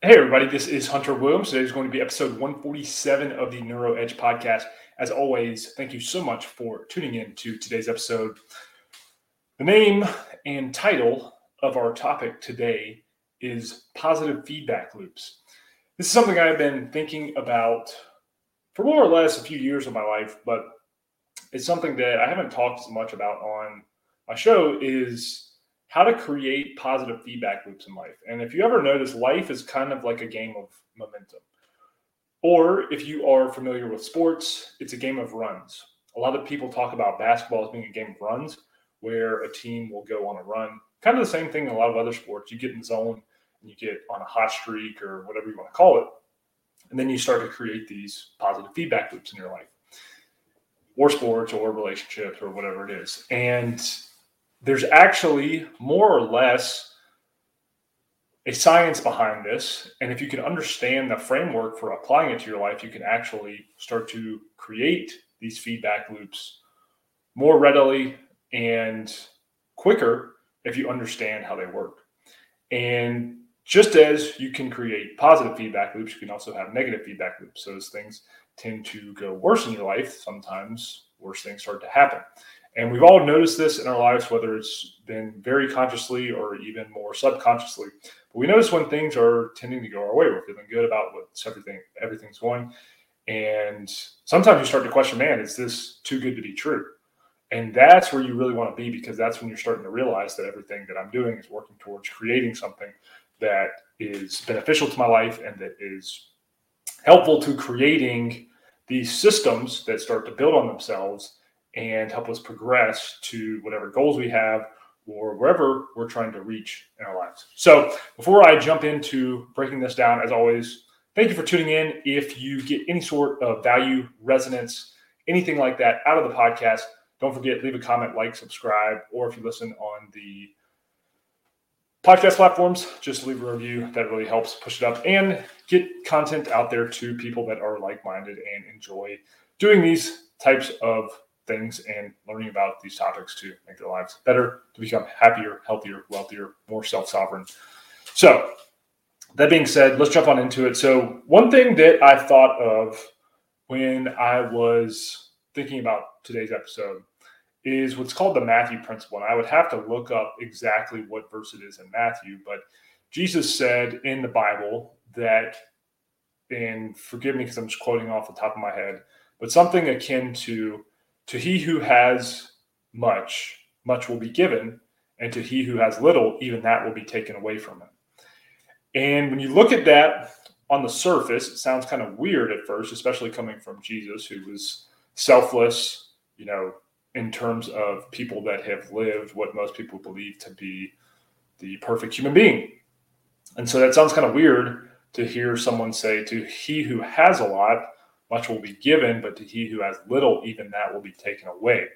Hey, everybody, this is Hunter Williams. Today is going to be episode 147 of the Neuro Edge podcast. As always, thank you so much for tuning in to today's episode. The name and title of our topic today is positive feedback loops. This is something I've been thinking about for more or less a few years of my life, but it's something that I haven't talked as much about on my show is how to create positive feedback loops in life. And if you ever notice, life is kind of like a game of momentum. Or if you are familiar with sports, it's a game of runs. A lot of people talk about basketball as being a game of runs, where a team will go on a run. Kind of the same thing in a lot of other sports. You get in zone and you get on a hot streak or whatever you want to call it. And then you start to create these positive feedback loops in your life, or sports, or relationships, or whatever it is. And there's actually more or less a science behind this. And if you can understand the framework for applying it to your life, you can actually start to create these feedback loops more readily and quicker if you understand how they work. And just as you can create positive feedback loops, you can also have negative feedback loops. So as things tend to go worse in your life, sometimes worse things start to happen. And we've all noticed this in our lives, whether it's been very consciously or even more subconsciously. But we notice when things are tending to go our way, we're feeling good about what's everything everything's going. And sometimes you start to question, man, is this too good to be true? And that's where you really want to be because that's when you're starting to realize that everything that I'm doing is working towards creating something that is beneficial to my life and that is helpful to creating these systems that start to build on themselves and help us progress to whatever goals we have or wherever we're trying to reach in our lives. So, before I jump into breaking this down, as always, thank you for tuning in. If you get any sort of value, resonance, anything like that out of the podcast, don't forget leave a comment, like, subscribe, or if you listen on the podcast platforms, just leave a review. That really helps push it up and get content out there to people that are like minded and enjoy doing these types of things and learning about these topics to make their lives better, to become happier, healthier, wealthier, more self sovereign. So, that being said, let's jump on into it. So, one thing that I thought of when I was thinking about today's episode is what's called the Matthew principle. And I would have to look up exactly what verse it is in Matthew, but Jesus said in the Bible that, and forgive me because I'm just quoting off the top of my head, but something akin to to he who has much, much will be given, and to he who has little, even that will be taken away from him. And when you look at that on the surface, it sounds kind of weird at first, especially coming from Jesus, who was selfless, you know, in terms of people that have lived what most people believe to be the perfect human being. And so that sounds kind of weird to hear someone say, to he who has a lot, much will be given, but to he who has little, even that will be taken away.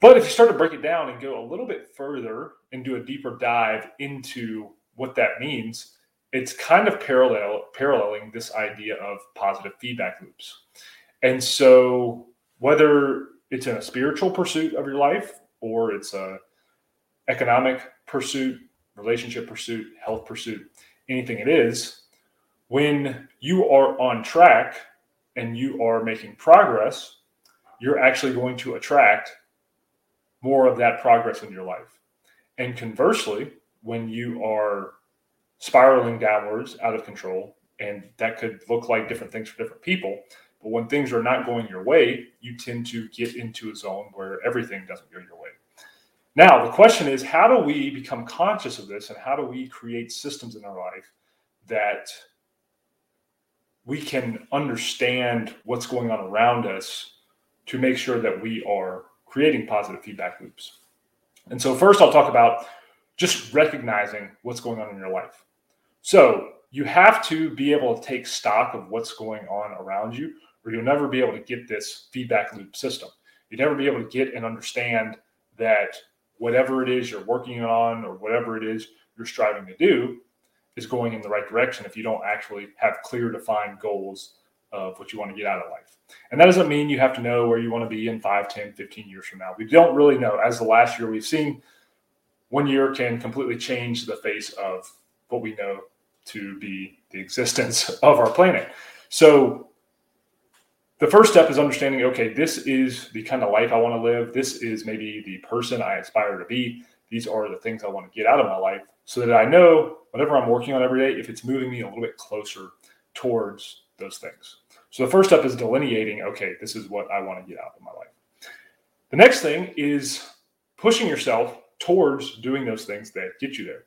But if you start to break it down and go a little bit further and do a deeper dive into what that means, it's kind of parallel paralleling this idea of positive feedback loops. And so whether it's in a spiritual pursuit of your life or it's a economic pursuit, relationship pursuit, health pursuit, anything it is, when you are on track and you are making progress, you're actually going to attract more of that progress in your life. And conversely, when you are spiraling downwards out of control, and that could look like different things for different people, but when things are not going your way, you tend to get into a zone where everything doesn't go your way. Now, the question is how do we become conscious of this and how do we create systems in our life that we can understand what's going on around us to make sure that we are creating positive feedback loops. And so, first, I'll talk about just recognizing what's going on in your life. So, you have to be able to take stock of what's going on around you, or you'll never be able to get this feedback loop system. You'll never be able to get and understand that whatever it is you're working on or whatever it is you're striving to do is going in the right direction if you don't actually have clear defined goals of what you want to get out of life. And that doesn't mean you have to know where you want to be in 5, 10, 15 years from now. We don't really know. As the last year we've seen, one year can completely change the face of what we know to be the existence of our planet. So the first step is understanding okay, this is the kind of life I want to live. This is maybe the person I aspire to be. These are the things I want to get out of my life so that I know whatever I'm working on every day, if it's moving me a little bit closer towards those things. So the first step is delineating okay, this is what I want to get out of my life. The next thing is pushing yourself towards doing those things that get you there.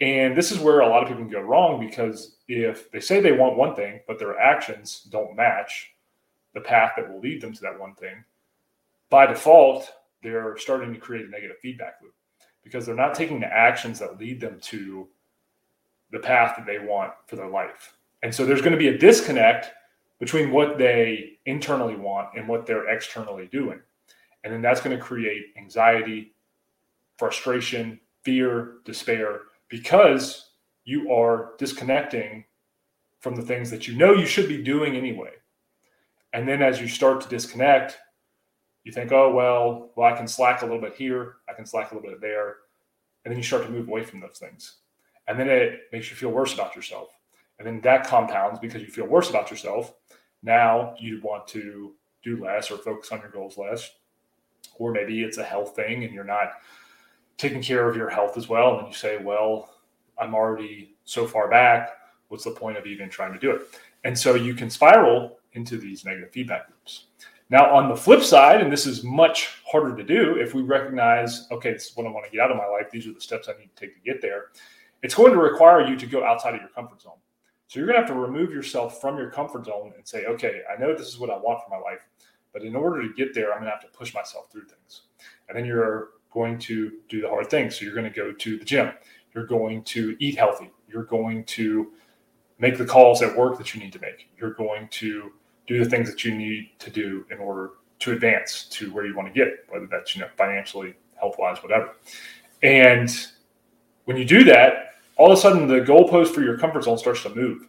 And this is where a lot of people can go wrong because if they say they want one thing, but their actions don't match the path that will lead them to that one thing, by default, they're starting to create a negative feedback loop because they're not taking the actions that lead them to the path that they want for their life. And so there's going to be a disconnect between what they internally want and what they're externally doing. And then that's going to create anxiety, frustration, fear, despair, because you are disconnecting from the things that you know you should be doing anyway. And then as you start to disconnect, you think, oh, well, well, I can slack a little bit here, I can slack a little bit there. And then you start to move away from those things. And then it makes you feel worse about yourself. And then that compounds because you feel worse about yourself. Now you want to do less or focus on your goals less. Or maybe it's a health thing and you're not taking care of your health as well. And you say, well, I'm already so far back. What's the point of even trying to do it? And so you can spiral into these negative feedback loops. Now, on the flip side, and this is much harder to do if we recognize, okay, this is what I want to get out of my life. These are the steps I need to take to get there. It's going to require you to go outside of your comfort zone. So you're going to have to remove yourself from your comfort zone and say, okay, I know this is what I want for my life, but in order to get there, I'm going to have to push myself through things. And then you're going to do the hard things. So you're going to go to the gym. You're going to eat healthy. You're going to make the calls at work that you need to make. You're going to do the things that you need to do in order to advance to where you want to get, whether that's you know financially, health wise, whatever. And when you do that, all of a sudden the goalpost for your comfort zone starts to move.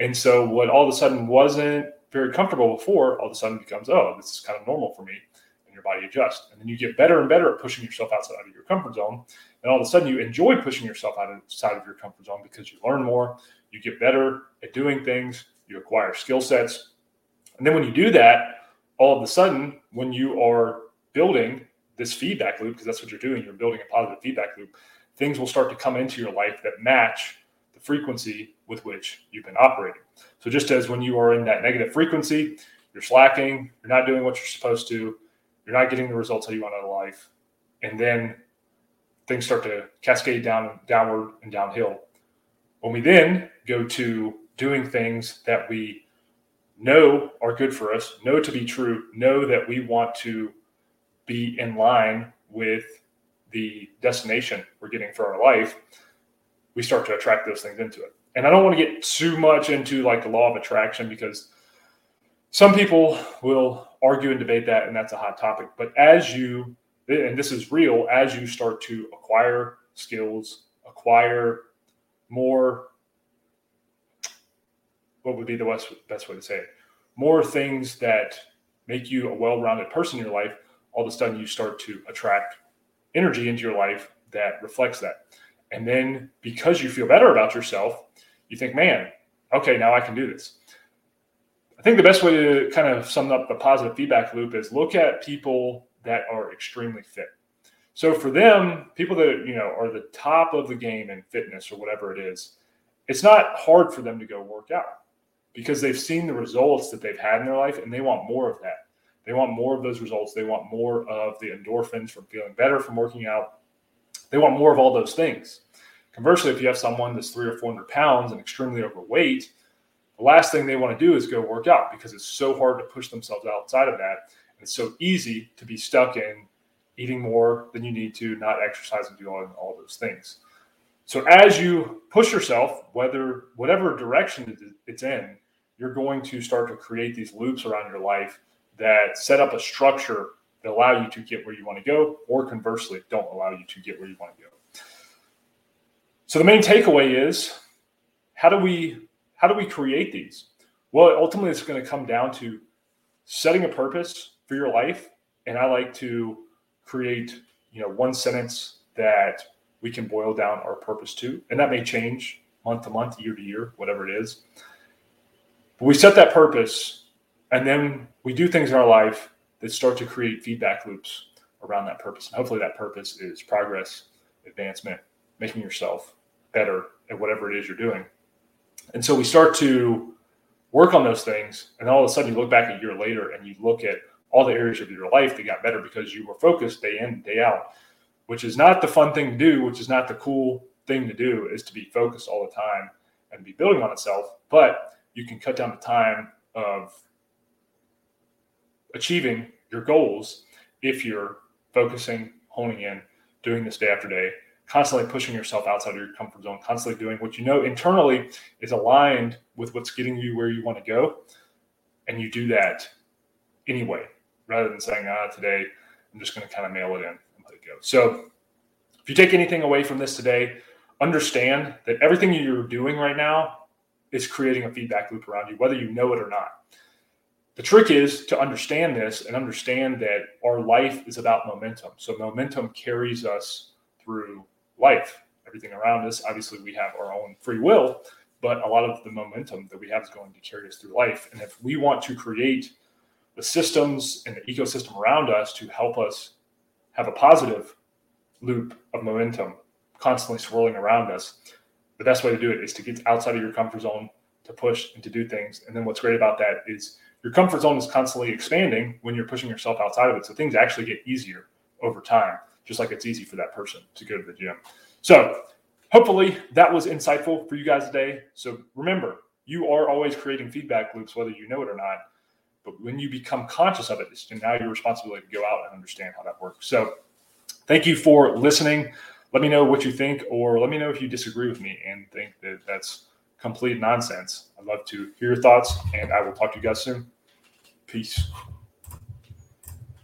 And so what all of a sudden wasn't very comfortable before, all of a sudden becomes, oh, this is kind of normal for me. And your body adjusts. And then you get better and better at pushing yourself outside of your comfort zone. And all of a sudden you enjoy pushing yourself outside of your comfort zone because you learn more, you get better at doing things, you acquire skill sets, and then when you do that, all of a sudden, when you are building this feedback loop, because that's what you're doing, you're building a positive feedback loop, things will start to come into your life that match the frequency with which you've been operating. So just as when you are in that negative frequency, you're slacking, you're not doing what you're supposed to, you're not getting the results that you want out of life, and then things start to cascade down, downward, and downhill. When we then go to doing things that we know are good for us, know to be true, know that we want to be in line with the destination we're getting for our life, we start to attract those things into it. And I don't want to get too much into like the law of attraction because some people will argue and debate that, and that's a hot topic. But as you, and this is real, as you start to acquire skills, acquire more what would be the best, best way to say it? More things that make you a well rounded person in your life, all of a sudden you start to attract energy into your life that reflects that. And then because you feel better about yourself, you think, man, okay, now I can do this. I think the best way to kind of sum up the positive feedback loop is look at people that are extremely fit. So for them, people that you know are the top of the game in fitness or whatever it is, it's not hard for them to go work out because they've seen the results that they've had in their life and they want more of that. They want more of those results. They want more of the endorphins from feeling better from working out. They want more of all those things. Conversely, if you have someone that's three or 400 pounds and extremely overweight, the last thing they want to do is go work out because it's so hard to push themselves outside of that. And it's so easy to be stuck in eating more than you need to, not exercising, doing all those things. So as you push yourself, whether whatever direction it's in, you're going to start to create these loops around your life that set up a structure that allow you to get where you want to go, or conversely, don't allow you to get where you want to go. So the main takeaway is how do we how do we create these? Well, ultimately, it's going to come down to setting a purpose for your life, and I like to create you know one sentence that we can boil down our purpose to, and that may change month to month, year to year, whatever it is. But we set that purpose and then we do things in our life that start to create feedback loops around that purpose. And hopefully that purpose is progress, advancement, making yourself better at whatever it is you're doing. And so we start to work on those things. And all of a sudden you look back a year later and you look at all the areas of your life that got better because you were focused day in, day out, which is not the fun thing to do, which is not the cool thing to do, is to be focused all the time and be building on itself. But you can cut down the time of achieving your goals if you're focusing, honing in, doing this day after day, constantly pushing yourself outside of your comfort zone, constantly doing what you know internally is aligned with what's getting you where you want to go. And you do that anyway, rather than saying, ah, today I'm just going to kind of mail it in and let it go. So if you take anything away from this today, understand that everything you're doing right now is creating a feedback loop around you, whether you know it or not. The trick is to understand this and understand that our life is about momentum. So momentum carries us through life. Everything around us, obviously, we have our own free will, but a lot of the momentum that we have is going to carry us through life. And if we want to create the systems and the ecosystem around us to help us have a positive loop of momentum constantly swirling around us, the best way to do it is to get outside of your comfort zone, to push and to do things. And then what's great about that is your comfort zone is constantly expanding when you're pushing yourself outside of it. So things actually get easier over time just like it's easy for that person to go to the gym. So, hopefully, that was insightful for you guys today. So, remember, you are always creating feedback loops, whether you know it or not. But when you become conscious of it, it's now your responsibility to go out and understand how that works. So, thank you for listening. Let me know what you think, or let me know if you disagree with me and think that that's complete nonsense. I'd love to hear your thoughts, and I will talk to you guys soon. Peace.